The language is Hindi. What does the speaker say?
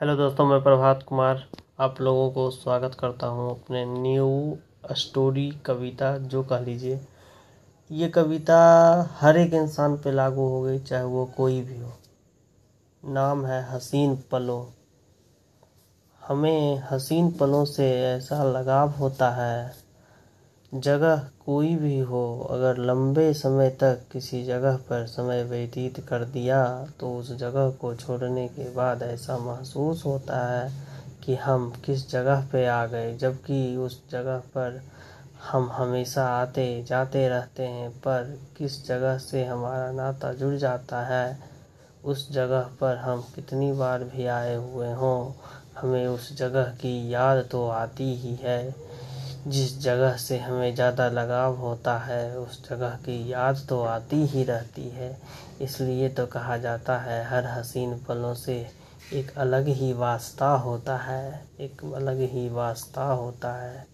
हेलो दोस्तों, मैं प्रभात कुमार आप लोगों को स्वागत करता हूँ अपने न्यू स्टोरी कविता, जो कह लीजिए। ये कविता हर एक इंसान पे लागू हो गई, चाहे वो कोई भी हो। नाम है हसीन पलों। हमें हसीन पलों से ऐसा लगाव होता है जगह कोई भी हो, अगर लंबे समय तक किसी जगह पर समय व्यतीत कर दिया तो उस जगह को छोड़ने के बाद ऐसा महसूस होता है कि हम किस जगह पे आ गए, जबकि उस जगह पर हम हमेशा आते जाते रहते हैं, पर किस जगह से हमारा नाता जुड़ जाता है, उस जगह पर हम कितनी बार भी आए हुए हों, हमें उस जगह की याद तो आती ही है। जिस जगह से हमें ज़्यादा लगाव होता है, उस जगह की याद तो आती ही रहती है। इसलिए तो कहा जाता है, हर हसीन पलों से एक अलग ही वास्ता होता है। एक अलग ही वास्ता होता है।